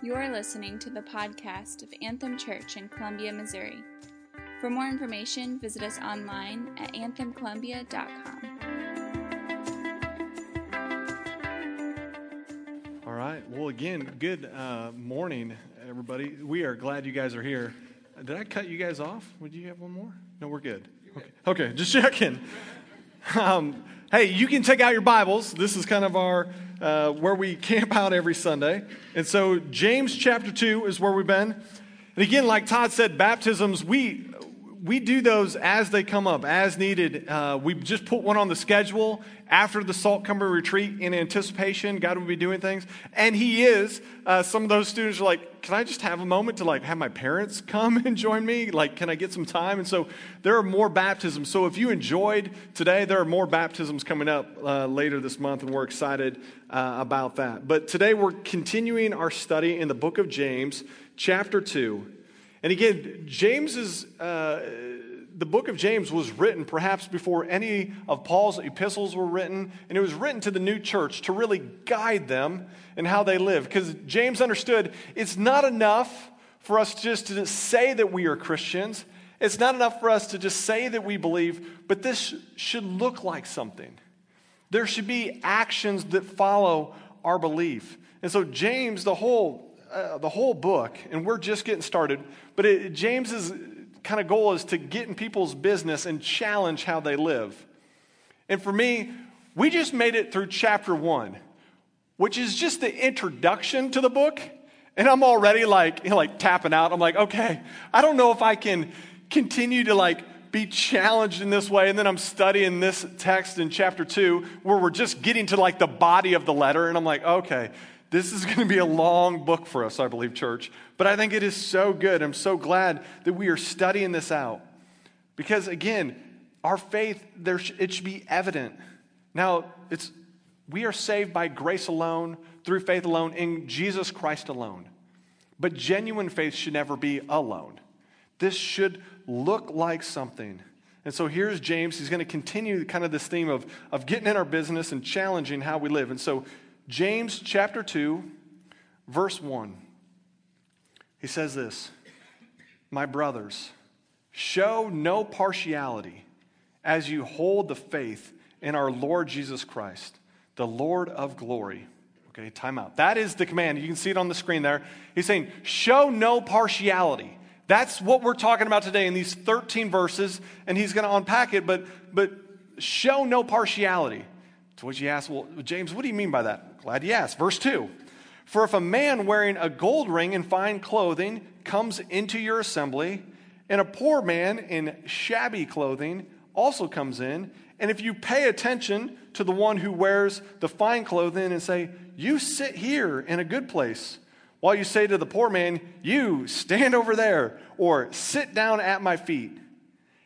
You are listening to the podcast of Anthem Church in Columbia, Missouri. For more information, visit us online at anthemcolumbia.com. All right. Well, again, good uh, morning, everybody. We are glad you guys are here. Did I cut you guys off? Would you have one more? No, we're good. Okay, okay just checking. Um, hey, you can take out your Bibles. This is kind of our uh, where we camp out every Sunday. And so, James chapter 2 is where we've been. And again, like Todd said, baptisms, we, we do those as they come up, as needed. Uh, we just put one on the schedule after the Salt Cumber retreat in anticipation. God will be doing things. And He is. Uh, some of those students are like, can I just have a moment to like have my parents come and join me? Like, can I get some time? And so there are more baptisms. So if you enjoyed today, there are more baptisms coming up uh, later this month, and we're excited uh, about that. But today we're continuing our study in the book of James, chapter 2. And again, James is, uh, the book of James was written perhaps before any of Paul's epistles were written, and it was written to the new church to really guide them in how they live. Because James understood it's not enough for us just to say that we are Christians. It's not enough for us to just say that we believe, but this should look like something. There should be actions that follow our belief. And so, James, the whole, uh, the whole book, and we're just getting started, but it, James's kind of goal is to get in people's business and challenge how they live. And for me, we just made it through chapter one, which is just the introduction to the book. And I'm already like, you know, like tapping out. I'm like, okay, I don't know if I can continue to like be challenged in this way. And then I'm studying this text in chapter two where we're just getting to like the body of the letter. And I'm like, okay, this is going to be a long book for us, I believe, church. But I think it is so good. I'm so glad that we are studying this out. Because again, our faith, there, it should be evident. Now, it's, we are saved by grace alone, through faith alone, in Jesus Christ alone. But genuine faith should never be alone. This should look like something. And so here's James. He's going to continue kind of this theme of, of getting in our business and challenging how we live. And so, James chapter 2, verse 1. He says this My brothers, show no partiality as you hold the faith in our Lord Jesus Christ, the Lord of glory. Okay, time out. That is the command. You can see it on the screen there. He's saying, show no partiality. That's what we're talking about today in these 13 verses, and he's going to unpack it, but, but show no partiality. To which he asks, well, James, what do you mean by that? Glad you asked. Verse 2 For if a man wearing a gold ring and fine clothing comes into your assembly, and a poor man in shabby clothing also comes in, and if you pay attention to the one who wears the fine clothing and say, You sit here in a good place, while you say to the poor man, You stand over there, or sit down at my feet,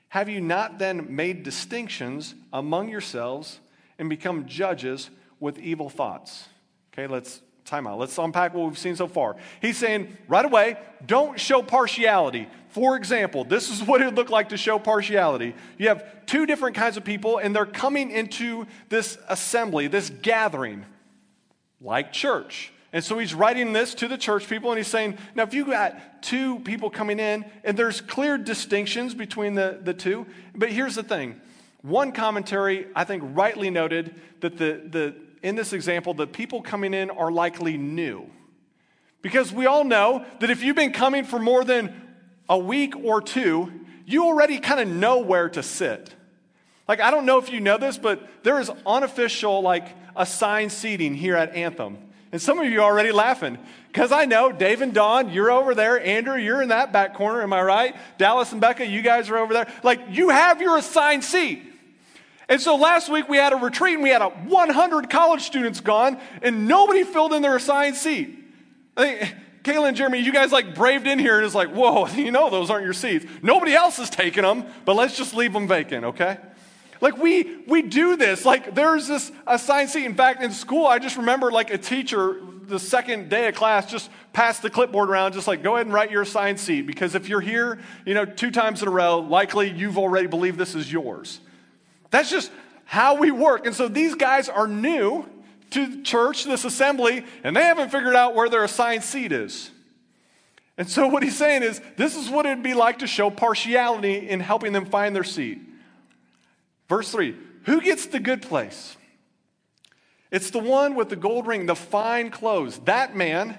have you not then made distinctions among yourselves and become judges with evil thoughts? Okay, let's time out. Let's unpack what we've seen so far. He's saying right away, don't show partiality. For example, this is what it would look like to show partiality. You have two different kinds of people, and they're coming into this assembly, this gathering, like church. And so he's writing this to the church people, and he's saying, now, if you got two people coming in, and there's clear distinctions between the, the two, but here's the thing. One commentary, I think, rightly noted that the, the, in this example, the people coming in are likely new. Because we all know that if you've been coming for more than a week or two, you already kind of know where to sit. Like, I don't know if you know this, but there is unofficial, like, assigned seating here at Anthem. And some of you are already laughing because I know Dave and Don, you're over there. Andrew, you're in that back corner. Am I right? Dallas and Becca, you guys are over there. Like, you have your assigned seat. And so last week we had a retreat and we had a 100 college students gone and nobody filled in their assigned seat. I think, Kayla and Jeremy, you guys like braved in here and it's like, whoa, you know those aren't your seats. Nobody else is taking them, but let's just leave them vacant, okay? Like we we do this. Like there's this assigned seat. In fact, in school, I just remember like a teacher the second day of class just passed the clipboard around, just like go ahead and write your assigned seat because if you're here, you know, two times in a row, likely you've already believed this is yours. That's just how we work. And so these guys are new, to church, this assembly, and they haven't figured out where their assigned seat is. And so, what he's saying is, this is what it'd be like to show partiality in helping them find their seat. Verse 3 Who gets the good place? It's the one with the gold ring, the fine clothes. That man,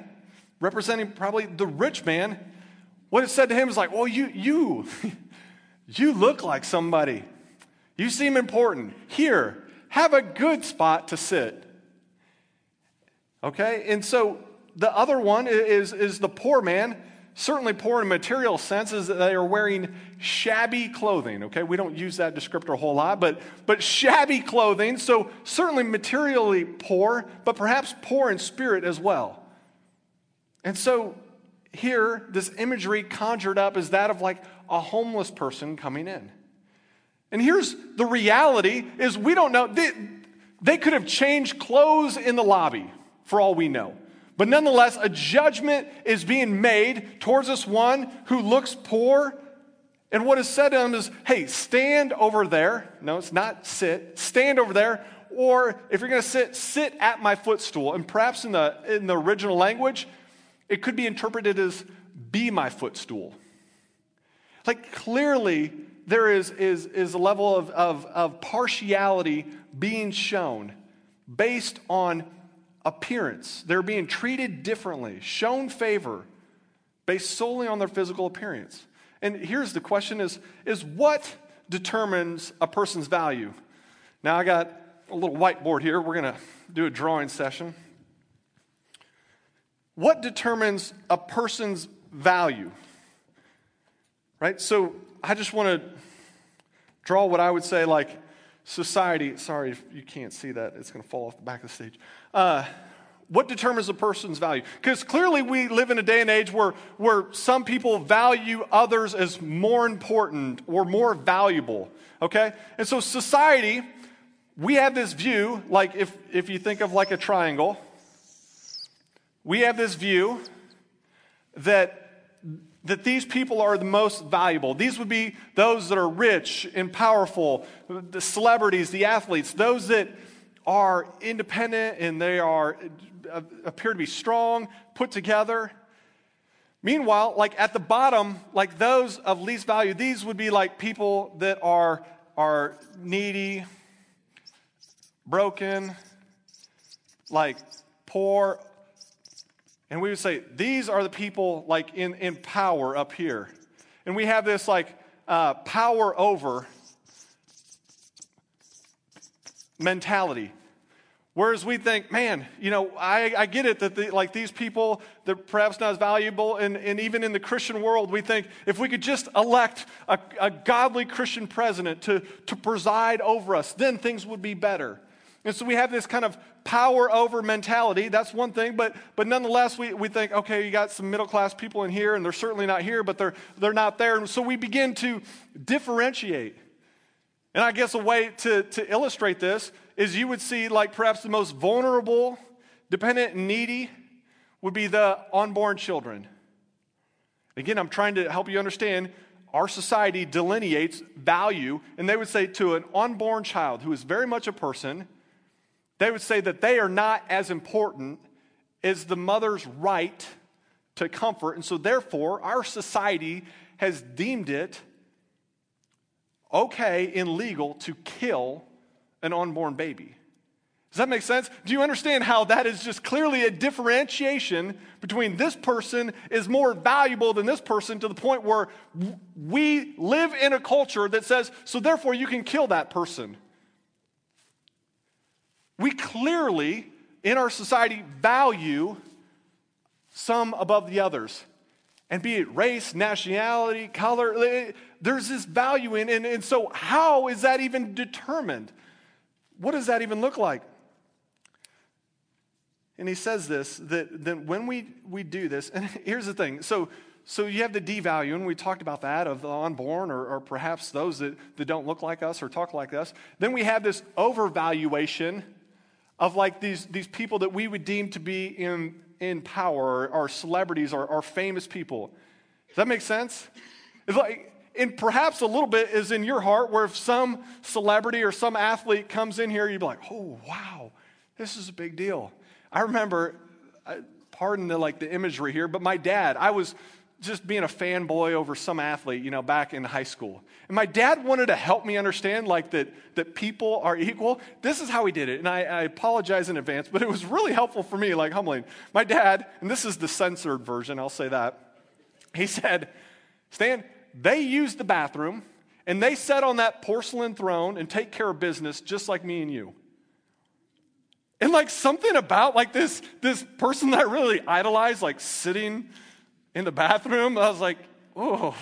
representing probably the rich man, what it said to him is like, well, you, you, you look like somebody. You seem important. Here, have a good spot to sit. Okay? And so the other one is, is the poor man, certainly poor in material sense, is that they are wearing shabby clothing. Okay? We don't use that descriptor a whole lot, but, but shabby clothing. So certainly materially poor, but perhaps poor in spirit as well. And so here, this imagery conjured up is that of like a homeless person coming in. And here's the reality is we don't know. They, they could have changed clothes in the lobby for all we know. But nonetheless, a judgment is being made towards this one who looks poor. And what is said to him is, hey, stand over there. No, it's not sit. Stand over there. Or if you're going to sit, sit at my footstool. And perhaps in the, in the original language, it could be interpreted as be my footstool. Like clearly, there is, is, is a level of, of, of partiality being shown based on appearance. They're being treated differently, shown favor based solely on their physical appearance. And here's the question is, is what determines a person's value? Now I got a little whiteboard here. We're going to do a drawing session. What determines a person's value? Right? So I just want to draw what I would say like society. Sorry if you can't see that, it's going to fall off the back of the stage. Uh, what determines a person's value? Because clearly we live in a day and age where, where some people value others as more important or more valuable, okay? And so society, we have this view, like if, if you think of like a triangle, we have this view that that these people are the most valuable. These would be those that are rich and powerful, the celebrities, the athletes, those that are independent and they are uh, appear to be strong, put together. Meanwhile, like at the bottom, like those of least value, these would be like people that are are needy, broken, like poor, and we would say, these are the people like in, in power up here. And we have this like uh, power over mentality. Whereas we think, man, you know, I, I get it that the, like these people, they're perhaps not as valuable. And, and even in the Christian world, we think if we could just elect a, a godly Christian president to, to preside over us, then things would be better. And so we have this kind of power over mentality. That's one thing, but, but nonetheless, we, we think, okay, you got some middle class people in here, and they're certainly not here, but they're, they're not there. And so we begin to differentiate. And I guess a way to, to illustrate this is you would see, like, perhaps the most vulnerable, dependent, and needy would be the unborn children. Again, I'm trying to help you understand our society delineates value, and they would say to an unborn child who is very much a person, they would say that they are not as important as the mother's right to comfort. And so, therefore, our society has deemed it okay and legal to kill an unborn baby. Does that make sense? Do you understand how that is just clearly a differentiation between this person is more valuable than this person to the point where we live in a culture that says, so therefore you can kill that person? We clearly, in our society, value some above the others. And be it race, nationality, color, there's this value in, and, and so how is that even determined? What does that even look like? And he says this that, that when we, we do this, and here's the thing. So, so you have the devalue, and we talked about that of the unborn, or, or perhaps those that, that don't look like us or talk like us. Then we have this overvaluation of like these, these people that we would deem to be in, in power, or, celebrities, or, or famous people. Does that make sense? It's like, and perhaps a little bit is in your heart where if some celebrity or some athlete comes in here, you'd be like, oh, wow, This is a big deal. I remember, uh, pardon the like the imagery here, but my dad, I was just being a fanboy over some athlete, you know, back in high school. And my dad wanted to help me understand, like, that, that people are equal. This is how he did it. And I, I apologize in advance, but it was really helpful for me, like, humbling. My dad, and this is the censored version, I'll say that, he said, Stan, they use the bathroom and they sit on that porcelain throne and take care of business just like me and you. And like something about like this, this person that I really idolized like sitting in the bathroom, I was like, oh,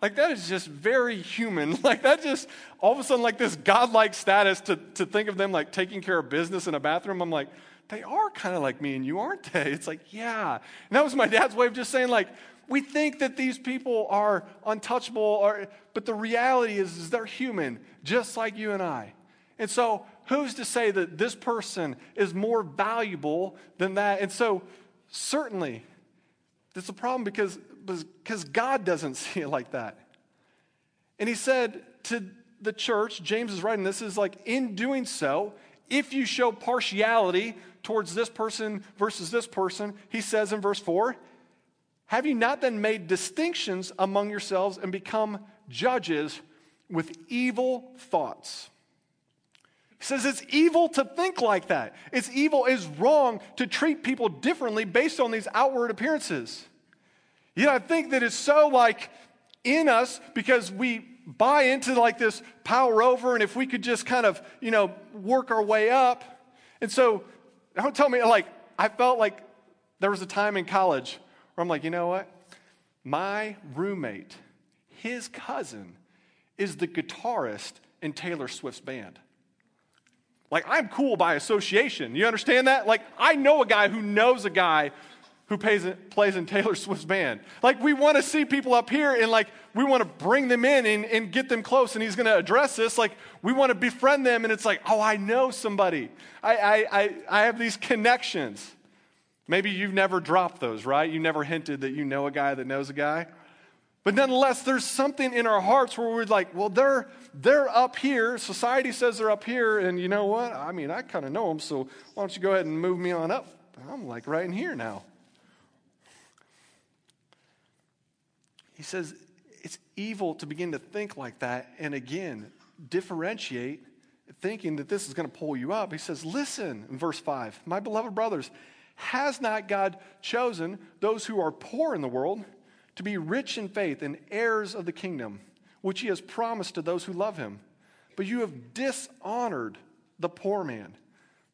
like that is just very human. Like that just all of a sudden like this godlike status to, to think of them like taking care of business in a bathroom. I'm like, they are kind of like me and you, aren't they? It's like, yeah. And that was my dad's way of just saying, like, we think that these people are untouchable, or, but the reality is, is they're human, just like you and I. And so, who's to say that this person is more valuable than that? And so, certainly, that's a problem because, because God doesn't see it like that. And he said to the church, James is writing this, is like, in doing so, if you show partiality towards this person versus this person, he says in verse 4, have you not then made distinctions among yourselves and become judges with evil thoughts? He says it's evil to think like that. It's evil, is wrong to treat people differently based on these outward appearances. Yet I think that it's so like in us because we buy into like this power over, and if we could just kind of, you know, work our way up. And so, don't tell me, like, I felt like there was a time in college where I'm like, you know what? My roommate, his cousin, is the guitarist in Taylor Swift's band. Like, I'm cool by association. You understand that? Like, I know a guy who knows a guy who plays, plays in Taylor Swift's band. Like, we want to see people up here and, like, we want to bring them in and, and get them close. And he's going to address this. Like, we want to befriend them. And it's like, oh, I know somebody. I, I, I, I have these connections. Maybe you've never dropped those, right? You never hinted that you know a guy that knows a guy. But nonetheless, there's something in our hearts where we're like, well, they're, they're up here. Society says they're up here. And you know what? I mean, I kind of know them. So why don't you go ahead and move me on up? I'm like right in here now. He says it's evil to begin to think like that and again differentiate thinking that this is going to pull you up. He says, Listen, in verse 5, my beloved brothers, has not God chosen those who are poor in the world? To be rich in faith and heirs of the kingdom, which he has promised to those who love him. But you have dishonored the poor man.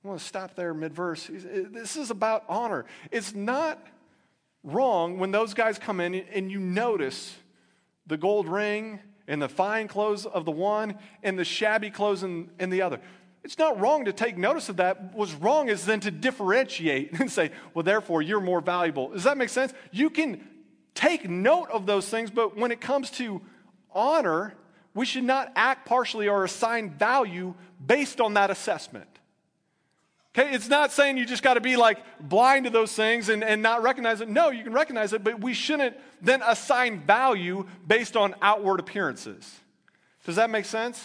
I want to stop there mid verse. This is about honor. It's not wrong when those guys come in and you notice the gold ring and the fine clothes of the one and the shabby clothes in, in the other. It's not wrong to take notice of that. What's wrong is then to differentiate and say, well, therefore, you're more valuable. Does that make sense? You can take note of those things, but when it comes to honor, we should not act partially or assign value based on that assessment. Okay, it's not saying you just got to be like blind to those things and, and not recognize it. No, you can recognize it, but we shouldn't then assign value based on outward appearances. Does that make sense?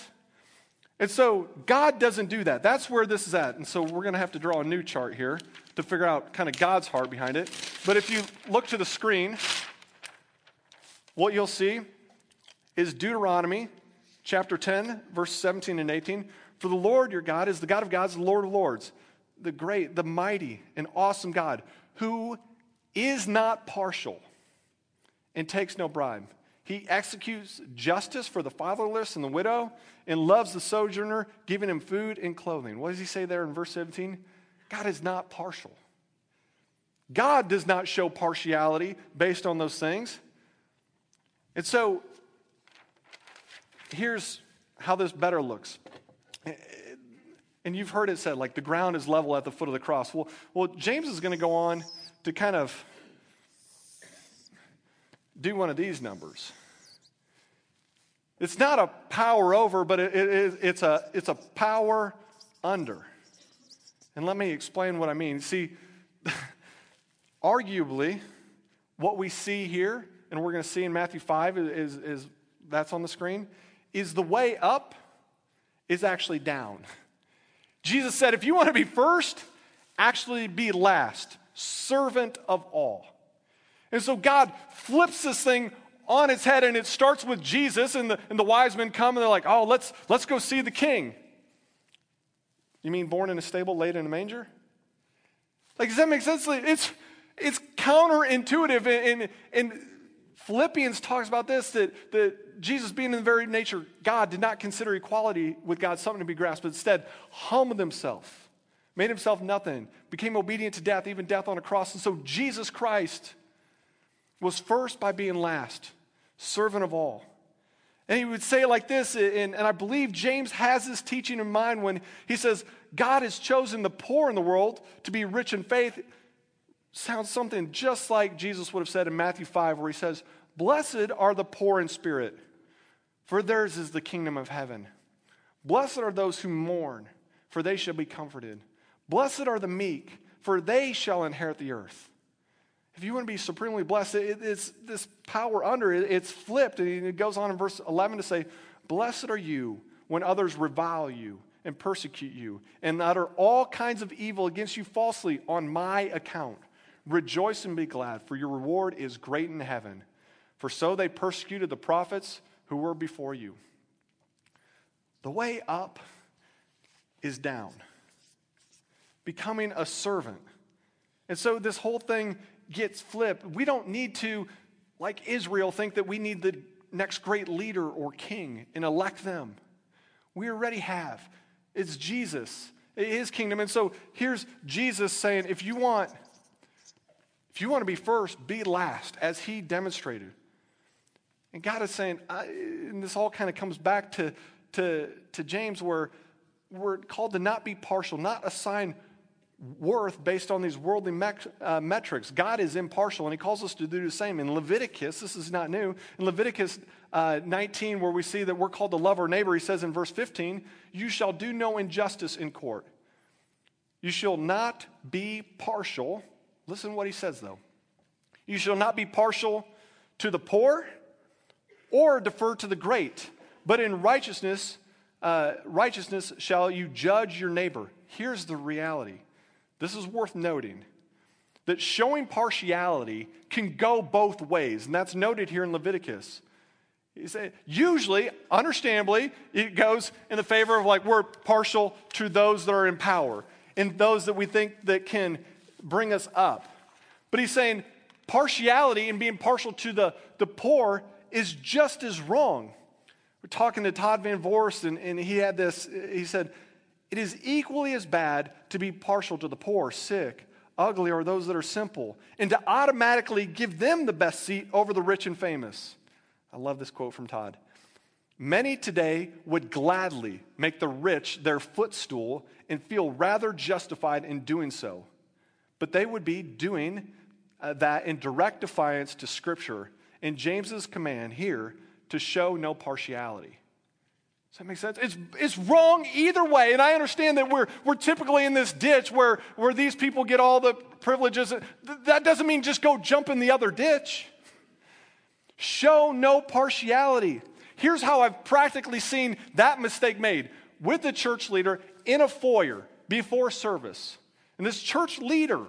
And so God doesn't do that. That's where this is at. And so we're going to have to draw a new chart here to figure out kind of God's heart behind it. But if you look to the screen, what you'll see is Deuteronomy chapter 10, verse 17 and 18. For the Lord your God is the God of gods, the Lord of lords, the great, the mighty, and awesome God, who is not partial and takes no bribe. He executes justice for the fatherless and the widow and loves the sojourner, giving him food and clothing. What does he say there in verse 17? God is not partial. God does not show partiality based on those things. And so here's how this better looks. And you've heard it said, like, the ground is level at the foot of the cross. Well, well James is going to go on to kind of do one of these numbers. It's not a power over, but it, it, it's, a, it's a power under. And let me explain what I mean. See, arguably, what we see here and we're going to see in Matthew 5 is, is that's on the screen, is the way up is actually down. Jesus said, if you want to be first, actually be last, servant of all. And so God flips this thing on its head, and it starts with Jesus, and the, and the wise men come and they're like, oh, let's, let's go see the king. You mean born in a stable, laid in a manger? Like, does that make sense? It's, it's counterintuitive. And, and, and Philippians talks about this that, that Jesus, being in the very nature God, did not consider equality with God something to be grasped, but instead humbled himself, made himself nothing, became obedient to death, even death on a cross. And so Jesus Christ was first by being last, servant of all. And he would say it like this, and, and I believe James has this teaching in mind when he says, God has chosen the poor in the world to be rich in faith. Sounds something just like Jesus would have said in Matthew 5, where he says, Blessed are the poor in spirit, for theirs is the kingdom of heaven. Blessed are those who mourn, for they shall be comforted. Blessed are the meek, for they shall inherit the earth. If you want to be supremely blessed, it, it's this power under it, it's flipped. And it goes on in verse 11 to say, Blessed are you when others revile you and persecute you and utter all kinds of evil against you falsely on my account. Rejoice and be glad, for your reward is great in heaven. For so they persecuted the prophets who were before you. The way up is down, becoming a servant. And so this whole thing gets flipped. We don't need to, like Israel, think that we need the next great leader or king and elect them. We already have. It's Jesus, his kingdom. And so here's Jesus saying, if you want, if you want to be first, be last, as he demonstrated. And God is saying, I, and this all kind of comes back to, to, to James, where we're called to not be partial, not assign worth based on these worldly uh, metrics. God is impartial, and He calls us to do the same. In Leviticus, this is not new, in Leviticus uh, 19, where we see that we're called to love our neighbor, He says in verse 15, You shall do no injustice in court. You shall not be partial. Listen to what He says, though. You shall not be partial to the poor or defer to the great, but in righteousness, uh, righteousness shall you judge your neighbor. Here's the reality this is worth noting that showing partiality can go both ways, and that's noted here in Leviticus. Usually, understandably, it goes in the favor of like we're partial to those that are in power and those that we think that can bring us up. But he's saying partiality and being partial to the, the poor is just as wrong. We're talking to Todd Van Vorst, and, and he had this, he said, it is equally as bad to be partial to the poor, sick, ugly, or those that are simple, and to automatically give them the best seat over the rich and famous. I love this quote from Todd. Many today would gladly make the rich their footstool and feel rather justified in doing so. But they would be doing uh, that in direct defiance to Scripture and James's command here to show no partiality. Does that make sense? It's, it's wrong either way. And I understand that we're, we're typically in this ditch where, where these people get all the privileges. That doesn't mean just go jump in the other ditch. Show no partiality. Here's how I've practically seen that mistake made with the church leader in a foyer before service. And this church leader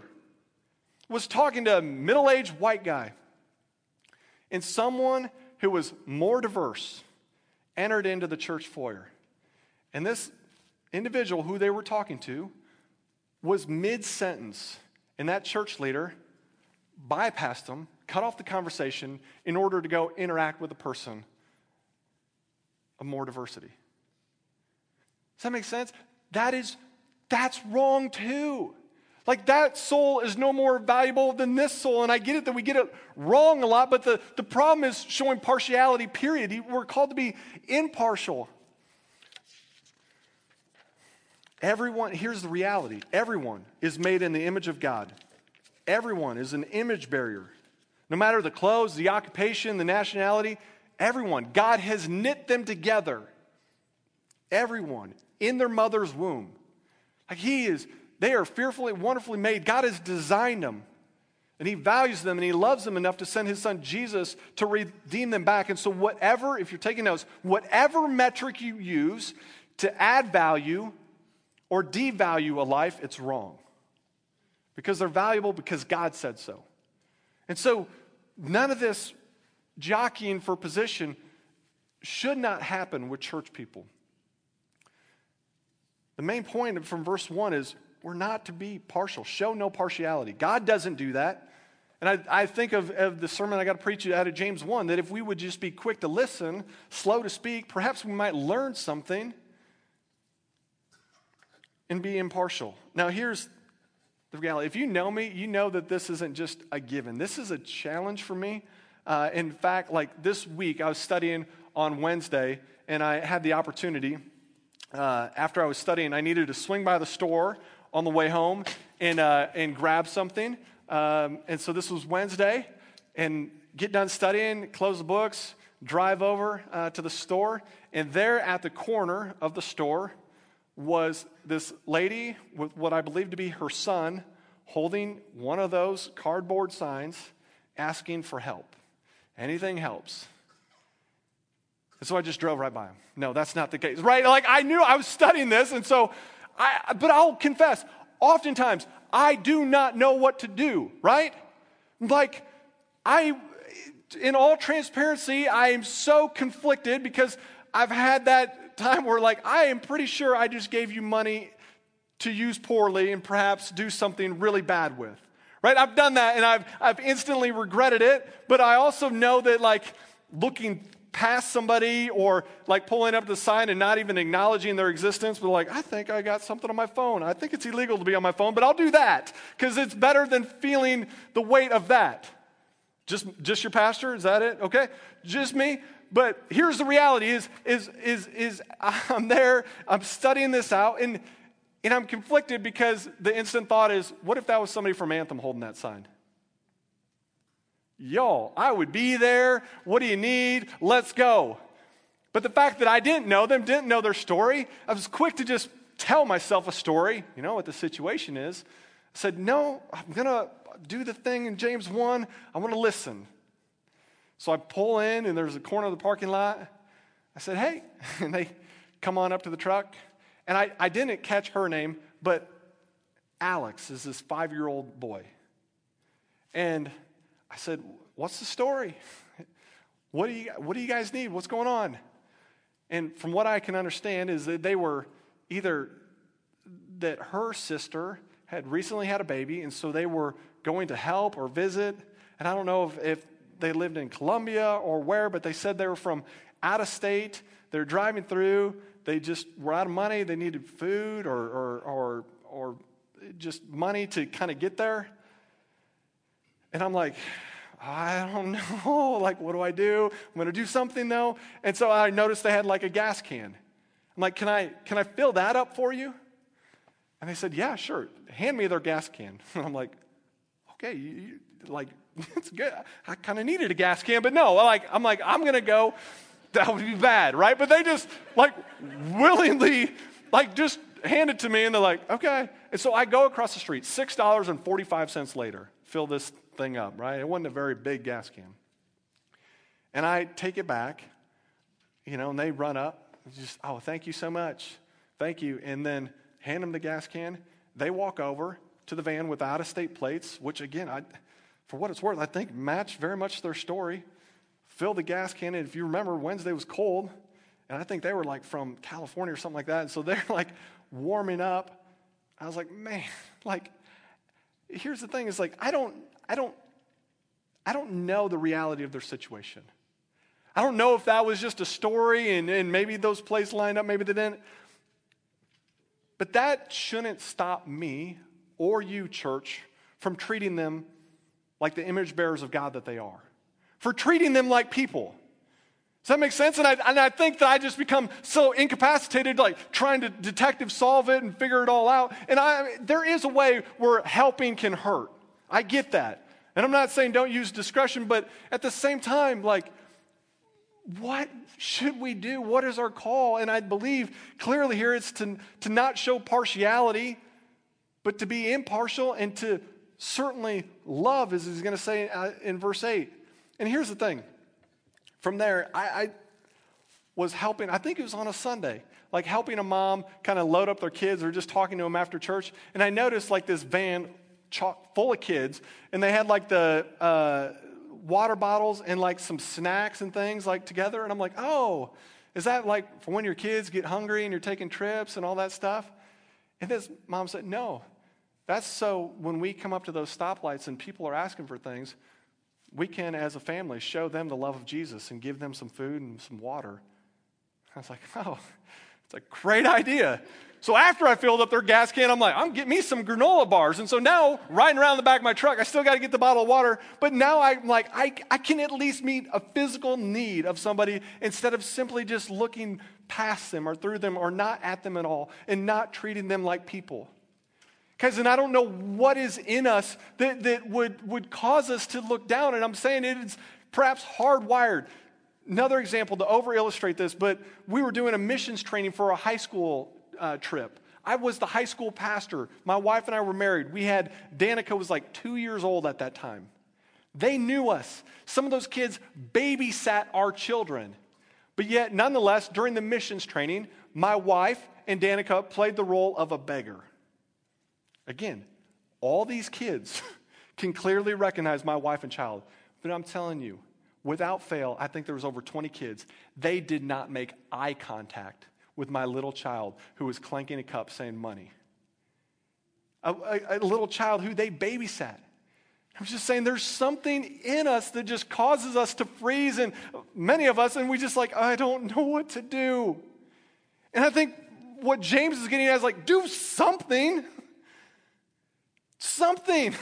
was talking to a middle aged white guy and someone who was more diverse entered into the church foyer. And this individual who they were talking to was mid sentence, and that church leader bypassed them, cut off the conversation in order to go interact with a person of more diversity. Does that make sense? That is, that's wrong too. Like that soul is no more valuable than this soul. And I get it that we get it wrong a lot, but the, the problem is showing partiality, period. We're called to be impartial. Everyone, here's the reality everyone is made in the image of God. Everyone is an image bearer. No matter the clothes, the occupation, the nationality, everyone. God has knit them together. Everyone in their mother's womb. Like He is they are fearfully, wonderfully made. God has designed them. And he values them and he loves them enough to send his son Jesus to redeem them back. And so, whatever, if you're taking notes, whatever metric you use to add value or devalue a life, it's wrong. Because they're valuable because God said so. And so, none of this jockeying for position should not happen with church people. The main point from verse 1 is we're not to be partial, show no partiality. God doesn't do that. And I, I think of, of the sermon I got to preach out of James 1 that if we would just be quick to listen, slow to speak, perhaps we might learn something and be impartial. Now, here's the reality. If you know me, you know that this isn't just a given. This is a challenge for me. Uh, in fact, like this week, I was studying on Wednesday, and I had the opportunity. Uh, after I was studying, I needed to swing by the store on the way home and, uh, and grab something. Um, and so this was Wednesday, and get done studying, close the books, drive over uh, to the store, and there at the corner of the store was this lady with what I believe to be her son holding one of those cardboard signs asking for help. Anything helps. And so I just drove right by him. No, that's not the case. Right? Like I knew I was studying this, and so I but I'll confess, oftentimes I do not know what to do, right? Like I in all transparency, I am so conflicted because I've had that time where like I am pretty sure I just gave you money to use poorly and perhaps do something really bad with. Right? I've done that and I've, I've instantly regretted it, but I also know that, like, looking past somebody or like pulling up the sign and not even acknowledging their existence, but like, I think I got something on my phone. I think it's illegal to be on my phone, but I'll do that because it's better than feeling the weight of that. Just, just your pastor? Is that it? Okay. Just me? But here's the reality is, is, is, is I'm there, I'm studying this out, and and I'm conflicted because the instant thought is, what if that was somebody from Anthem holding that sign? Y'all, I would be there. What do you need? Let's go. But the fact that I didn't know them, didn't know their story, I was quick to just tell myself a story. You know what the situation is. I said, No, I'm going to do the thing in James 1. I want to listen. So I pull in, and there's a corner of the parking lot. I said, Hey. And they come on up to the truck. And I, I didn't catch her name, but Alex is this five year old boy. And I said, What's the story? What do, you, what do you guys need? What's going on? And from what I can understand, is that they were either that her sister had recently had a baby, and so they were going to help or visit. And I don't know if, if they lived in Columbia or where, but they said they were from out of state. They're driving through they just were out of money. They needed food or, or, or, or just money to kind of get there. And I'm like, I don't know. Like, what do I do? I'm going to do something though. And so I noticed they had like a gas can. I'm like, can I, can I fill that up for you? And they said, yeah, sure. Hand me their gas can. And I'm like, okay, you, you, like, it's good. I kind of needed a gas can, but no, like, I'm like, I'm going to go that would be bad, right? But they just like willingly, like just hand it to me and they're like, okay. And so I go across the street, $6.45 later, fill this thing up, right? It wasn't a very big gas can. And I take it back, you know, and they run up, just, oh, thank you so much. Thank you. And then hand them the gas can. They walk over to the van with out of state plates, which again, I, for what it's worth, I think match very much their story fill the gas can. And if you remember, Wednesday was cold, and I think they were like from California or something like that. And so they're like warming up. I was like, man, like, here's the thing: is like, I don't, I don't, I don't know the reality of their situation. I don't know if that was just a story and, and maybe those places lined up, maybe they didn't. But that shouldn't stop me or you, church, from treating them like the image bearers of God that they are for treating them like people. Does that make sense? And I, and I think that I just become so incapacitated, like trying to detective solve it and figure it all out. And I, there is a way where helping can hurt. I get that. And I'm not saying don't use discretion, but at the same time, like, what should we do? What is our call? And I believe clearly here it's to, to not show partiality, but to be impartial and to certainly love, as he's going to say uh, in verse 8. And here's the thing from there, I, I was helping, I think it was on a Sunday. like helping a mom kind of load up their kids or just talking to them after church. And I noticed like this van chock full of kids, and they had like the uh, water bottles and like some snacks and things like together. And I'm like, oh, is that like for when your kids get hungry and you're taking trips and all that stuff? And this mom said, no. That's so when we come up to those stoplights and people are asking for things, we can, as a family, show them the love of Jesus and give them some food and some water. I was like, oh, it's a great idea. So after I filled up their gas can, I'm like, I'm getting me some granola bars. And so now, riding around the back of my truck, I still got to get the bottle of water. But now I'm like, I, I can at least meet a physical need of somebody instead of simply just looking past them or through them or not at them at all and not treating them like people. Because, and I don't know what is in us that, that would, would cause us to look down. And I'm saying it is perhaps hardwired. Another example to over illustrate this, but we were doing a missions training for a high school uh, trip. I was the high school pastor. My wife and I were married. We had, Danica was like two years old at that time. They knew us. Some of those kids babysat our children. But yet, nonetheless, during the missions training, my wife and Danica played the role of a beggar. Again, all these kids can clearly recognize my wife and child. But I'm telling you, without fail, I think there was over 20 kids. They did not make eye contact with my little child who was clanking a cup saying money. A, a, a little child who they babysat. I was just saying there's something in us that just causes us to freeze, and many of us, and we just like, I don't know what to do. And I think what James is getting at is like, do something. Something.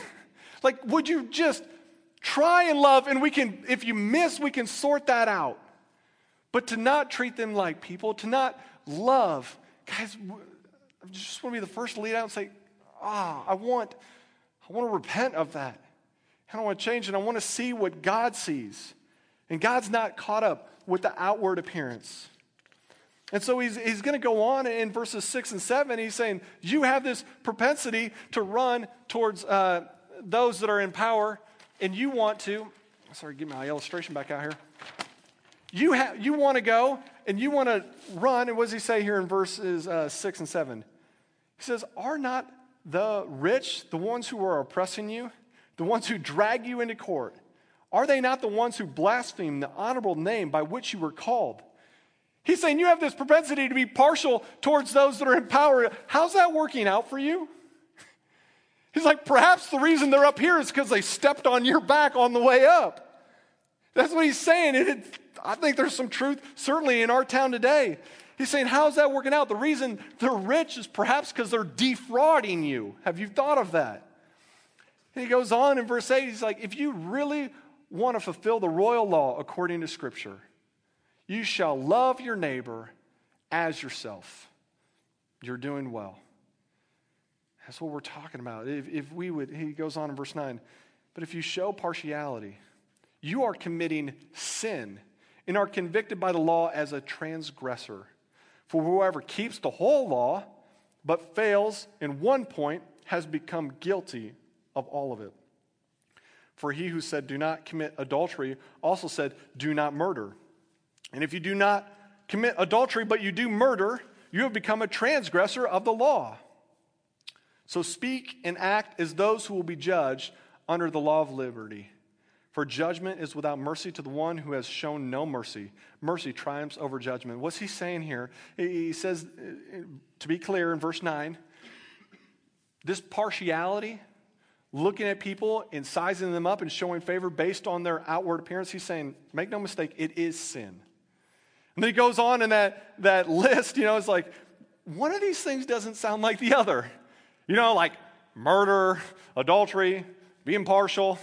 Like, would you just try and love, and we can, if you miss, we can sort that out. But to not treat them like people, to not love. Guys, I just want to be the first to lead out and say, ah, I want, I want to repent of that. I don't want to change and I want to see what God sees. And God's not caught up with the outward appearance. And so he's, he's going to go on in verses 6 and 7. He's saying, You have this propensity to run towards uh, those that are in power, and you want to. Sorry, get my illustration back out here. You, ha- you want to go and you want to run. And what does he say here in verses uh, 6 and 7? He says, Are not the rich the ones who are oppressing you, the ones who drag you into court? Are they not the ones who blaspheme the honorable name by which you were called? He's saying you have this propensity to be partial towards those that are in power. How's that working out for you? He's like, perhaps the reason they're up here is because they stepped on your back on the way up. That's what he's saying. It, I think there's some truth, certainly in our town today. He's saying, How's that working out? The reason they're rich is perhaps because they're defrauding you. Have you thought of that? And he goes on in verse 8, he's like, If you really want to fulfill the royal law according to Scripture, you shall love your neighbor as yourself. You're doing well. That's what we're talking about. If, if we would, he goes on in verse 9, but if you show partiality, you are committing sin and are convicted by the law as a transgressor. For whoever keeps the whole law but fails in one point has become guilty of all of it. For he who said, Do not commit adultery, also said, Do not murder. And if you do not commit adultery, but you do murder, you have become a transgressor of the law. So speak and act as those who will be judged under the law of liberty. For judgment is without mercy to the one who has shown no mercy. Mercy triumphs over judgment. What's he saying here? He says, uh, to be clear, in verse 9, this partiality, looking at people and sizing them up and showing favor based on their outward appearance, he's saying, make no mistake, it is sin. And then he goes on in that, that list, you know, it's like, one of these things doesn't sound like the other. You know, like murder, adultery, being partial.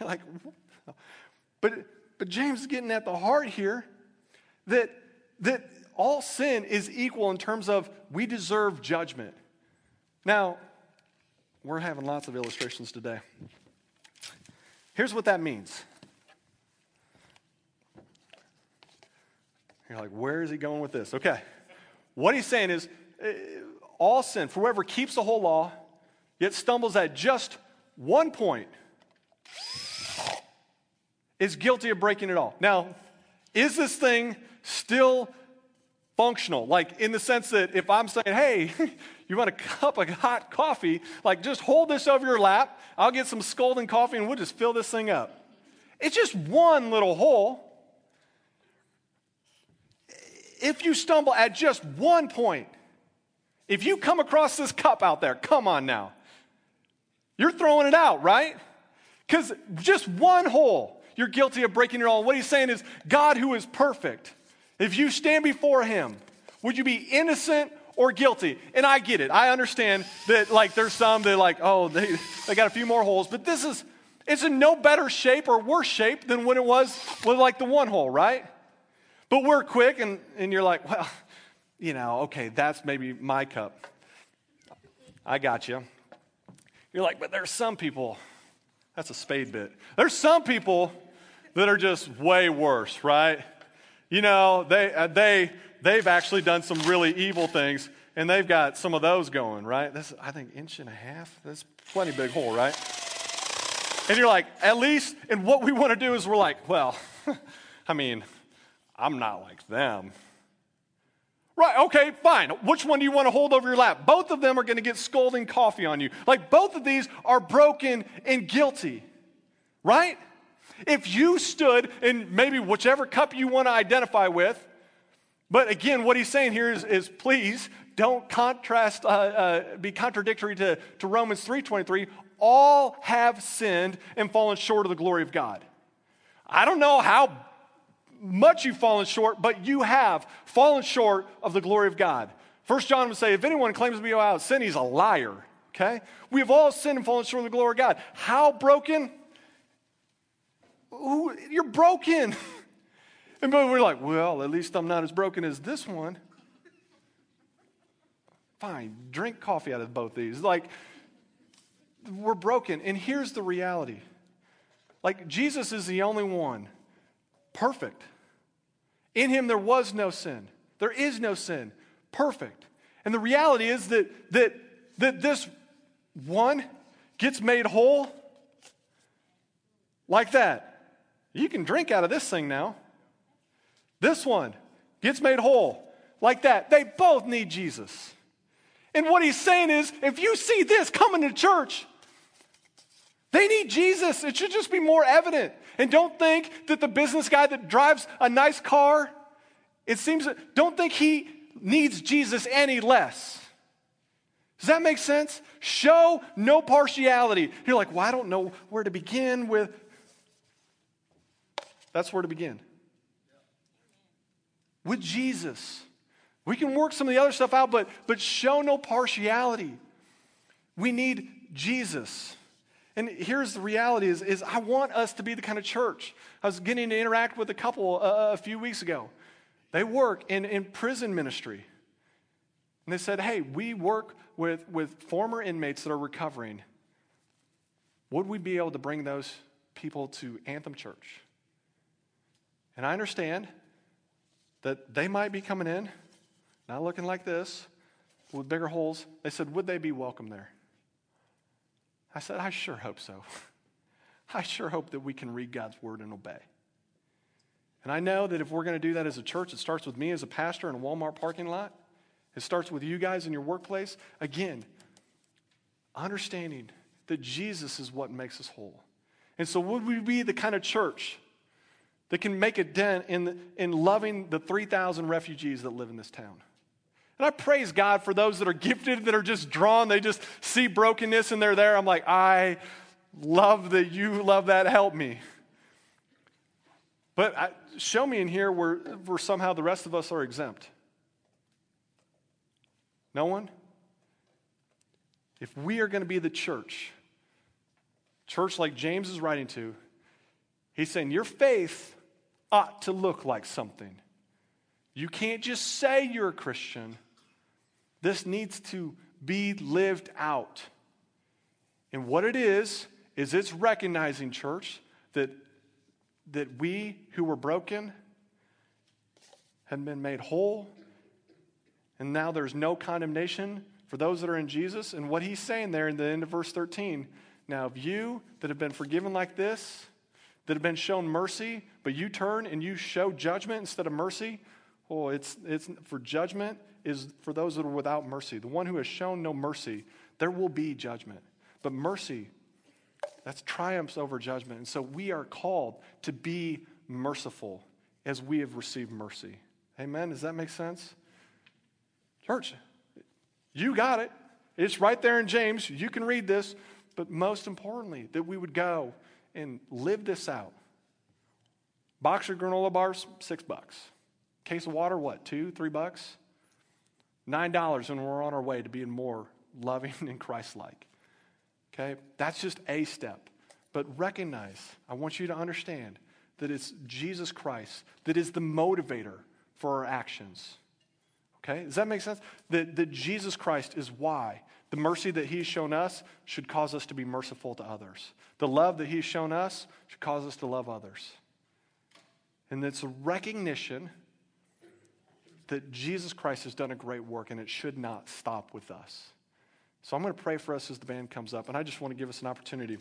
Like, but, but James is getting at the heart here that, that all sin is equal in terms of we deserve judgment. Now, we're having lots of illustrations today. Here's what that means. You're like, where is he going with this? Okay. What he's saying is uh, all sin, for whoever keeps the whole law, yet stumbles at just one point, is guilty of breaking it all. Now, is this thing still functional. Like in the sense that if I'm saying, hey, you want a cup of hot coffee, like just hold this over your lap. I'll get some scalding coffee and we'll just fill this thing up. It's just one little hole. If you stumble at just one point, if you come across this cup out there, come on now. You're throwing it out, right? Because just one hole, you're guilty of breaking your own. What he's saying is, God who is perfect, if you stand before him, would you be innocent or guilty? And I get it. I understand that, like, there's some that, like, oh, they, they got a few more holes, but this is, it's in no better shape or worse shape than when it was with, like, the one hole, right? But we're quick, and, and you're like, well, you know, okay, that's maybe my cup. I got you. You're like, but there's some people, that's a spade bit. There's some people that are just way worse, right? You know, they, uh, they, they've actually done some really evil things, and they've got some of those going, right? This, I think, inch and a half. That's plenty big hole, right? And you're like, at least, and what we want to do is we're like, well, I mean, I'm not like them. Right, okay, fine. Which one do you want to hold over your lap? Both of them are going to get scolding coffee on you. Like both of these are broken and guilty, right? If you stood in maybe whichever cup you want to identify with, but again, what he's saying here is, is please don't contrast, uh, uh, be contradictory to, to Romans 3.23. All have sinned and fallen short of the glory of God. I don't know how much you've fallen short, but you have fallen short of the glory of God. First John would say, if anyone claims to be without sin, he's a liar. Okay? We have all sinned and fallen short of the glory of God. How broken? Ooh, you're broken. And but we're like, well, at least I'm not as broken as this one. Fine, drink coffee out of both these. Like, we're broken. And here's the reality like, Jesus is the only one perfect. In him there was no sin. There is no sin. Perfect. And the reality is that, that, that this one gets made whole like that. You can drink out of this thing now. This one gets made whole like that. They both need Jesus. And what he's saying is if you see this coming to church, they need Jesus. It should just be more evident. And don't think that the business guy that drives a nice car, it seems, don't think he needs Jesus any less. Does that make sense? Show no partiality. You're like, well, I don't know where to begin with. That's where to begin. With Jesus. We can work some of the other stuff out, but, but show no partiality. We need Jesus. And here's the reality is, is I want us to be the kind of church. I was getting to interact with a couple uh, a few weeks ago. They work in, in prison ministry. And they said, hey, we work with, with former inmates that are recovering. Would we be able to bring those people to Anthem Church? And I understand that they might be coming in, not looking like this, with bigger holes. They said, would they be welcome there? I said, I sure hope so. I sure hope that we can read God's word and obey. And I know that if we're going to do that as a church, it starts with me as a pastor in a Walmart parking lot. It starts with you guys in your workplace. Again, understanding that Jesus is what makes us whole. And so, would we be the kind of church that can make a dent in, in loving the 3,000 refugees that live in this town? And I praise God for those that are gifted, that are just drawn, they just see brokenness and they're there. I'm like, I love that you love that. Help me. But I, show me in here where, where somehow the rest of us are exempt. No one? If we are going to be the church, church like James is writing to, he's saying your faith ought to look like something. You can't just say you're a Christian. This needs to be lived out. And what it is, is it's recognizing, church, that, that we who were broken have been made whole. And now there's no condemnation for those that are in Jesus. And what he's saying there in the end of verse 13 now, if you that have been forgiven like this, that have been shown mercy, but you turn and you show judgment instead of mercy, Oh, it's, it's for judgment is for those that are without mercy. The one who has shown no mercy, there will be judgment. But mercy, that's triumphs over judgment. And so we are called to be merciful as we have received mercy. Amen? Does that make sense? Church, you got it. It's right there in James. You can read this. But most importantly, that we would go and live this out. Boxer granola bars, six bucks. Case of water, what, two, three bucks? Nine dollars, and we're on our way to being more loving and Christ like. Okay? That's just a step. But recognize, I want you to understand that it's Jesus Christ that is the motivator for our actions. Okay? Does that make sense? That, that Jesus Christ is why the mercy that He's shown us should cause us to be merciful to others. The love that He's shown us should cause us to love others. And it's a recognition that Jesus Christ has done a great work and it should not stop with us. So I'm going to pray for us as the band comes up, and I just want to give us an opportunity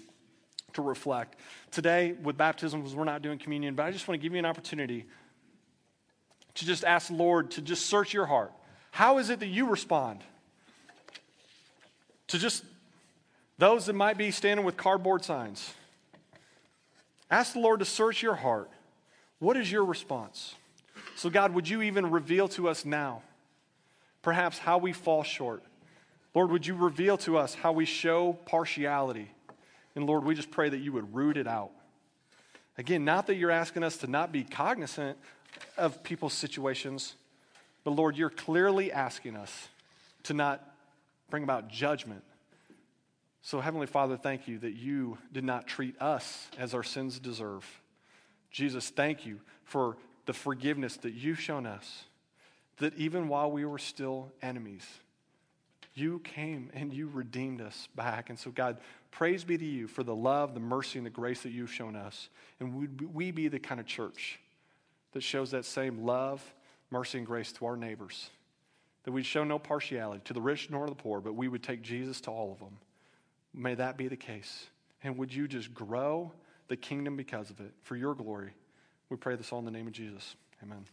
to reflect. Today, with baptisms, we're not doing communion, but I just want to give you an opportunity to just ask the Lord to just search your heart. How is it that you respond? To just those that might be standing with cardboard signs. Ask the Lord to search your heart. What is your response? So, God, would you even reveal to us now, perhaps, how we fall short? Lord, would you reveal to us how we show partiality? And Lord, we just pray that you would root it out. Again, not that you're asking us to not be cognizant of people's situations, but Lord, you're clearly asking us to not bring about judgment. So, Heavenly Father, thank you that you did not treat us as our sins deserve. Jesus, thank you for the forgiveness that you've shown us, that even while we were still enemies, you came and you redeemed us back. And so, God, praise be to you for the love, the mercy, and the grace that you've shown us. And would we be the kind of church that shows that same love, mercy, and grace to our neighbors? That we'd show no partiality to the rich nor the poor, but we would take Jesus to all of them. May that be the case. And would you just grow the kingdom because of it for your glory? We pray this all in the name of Jesus. Amen.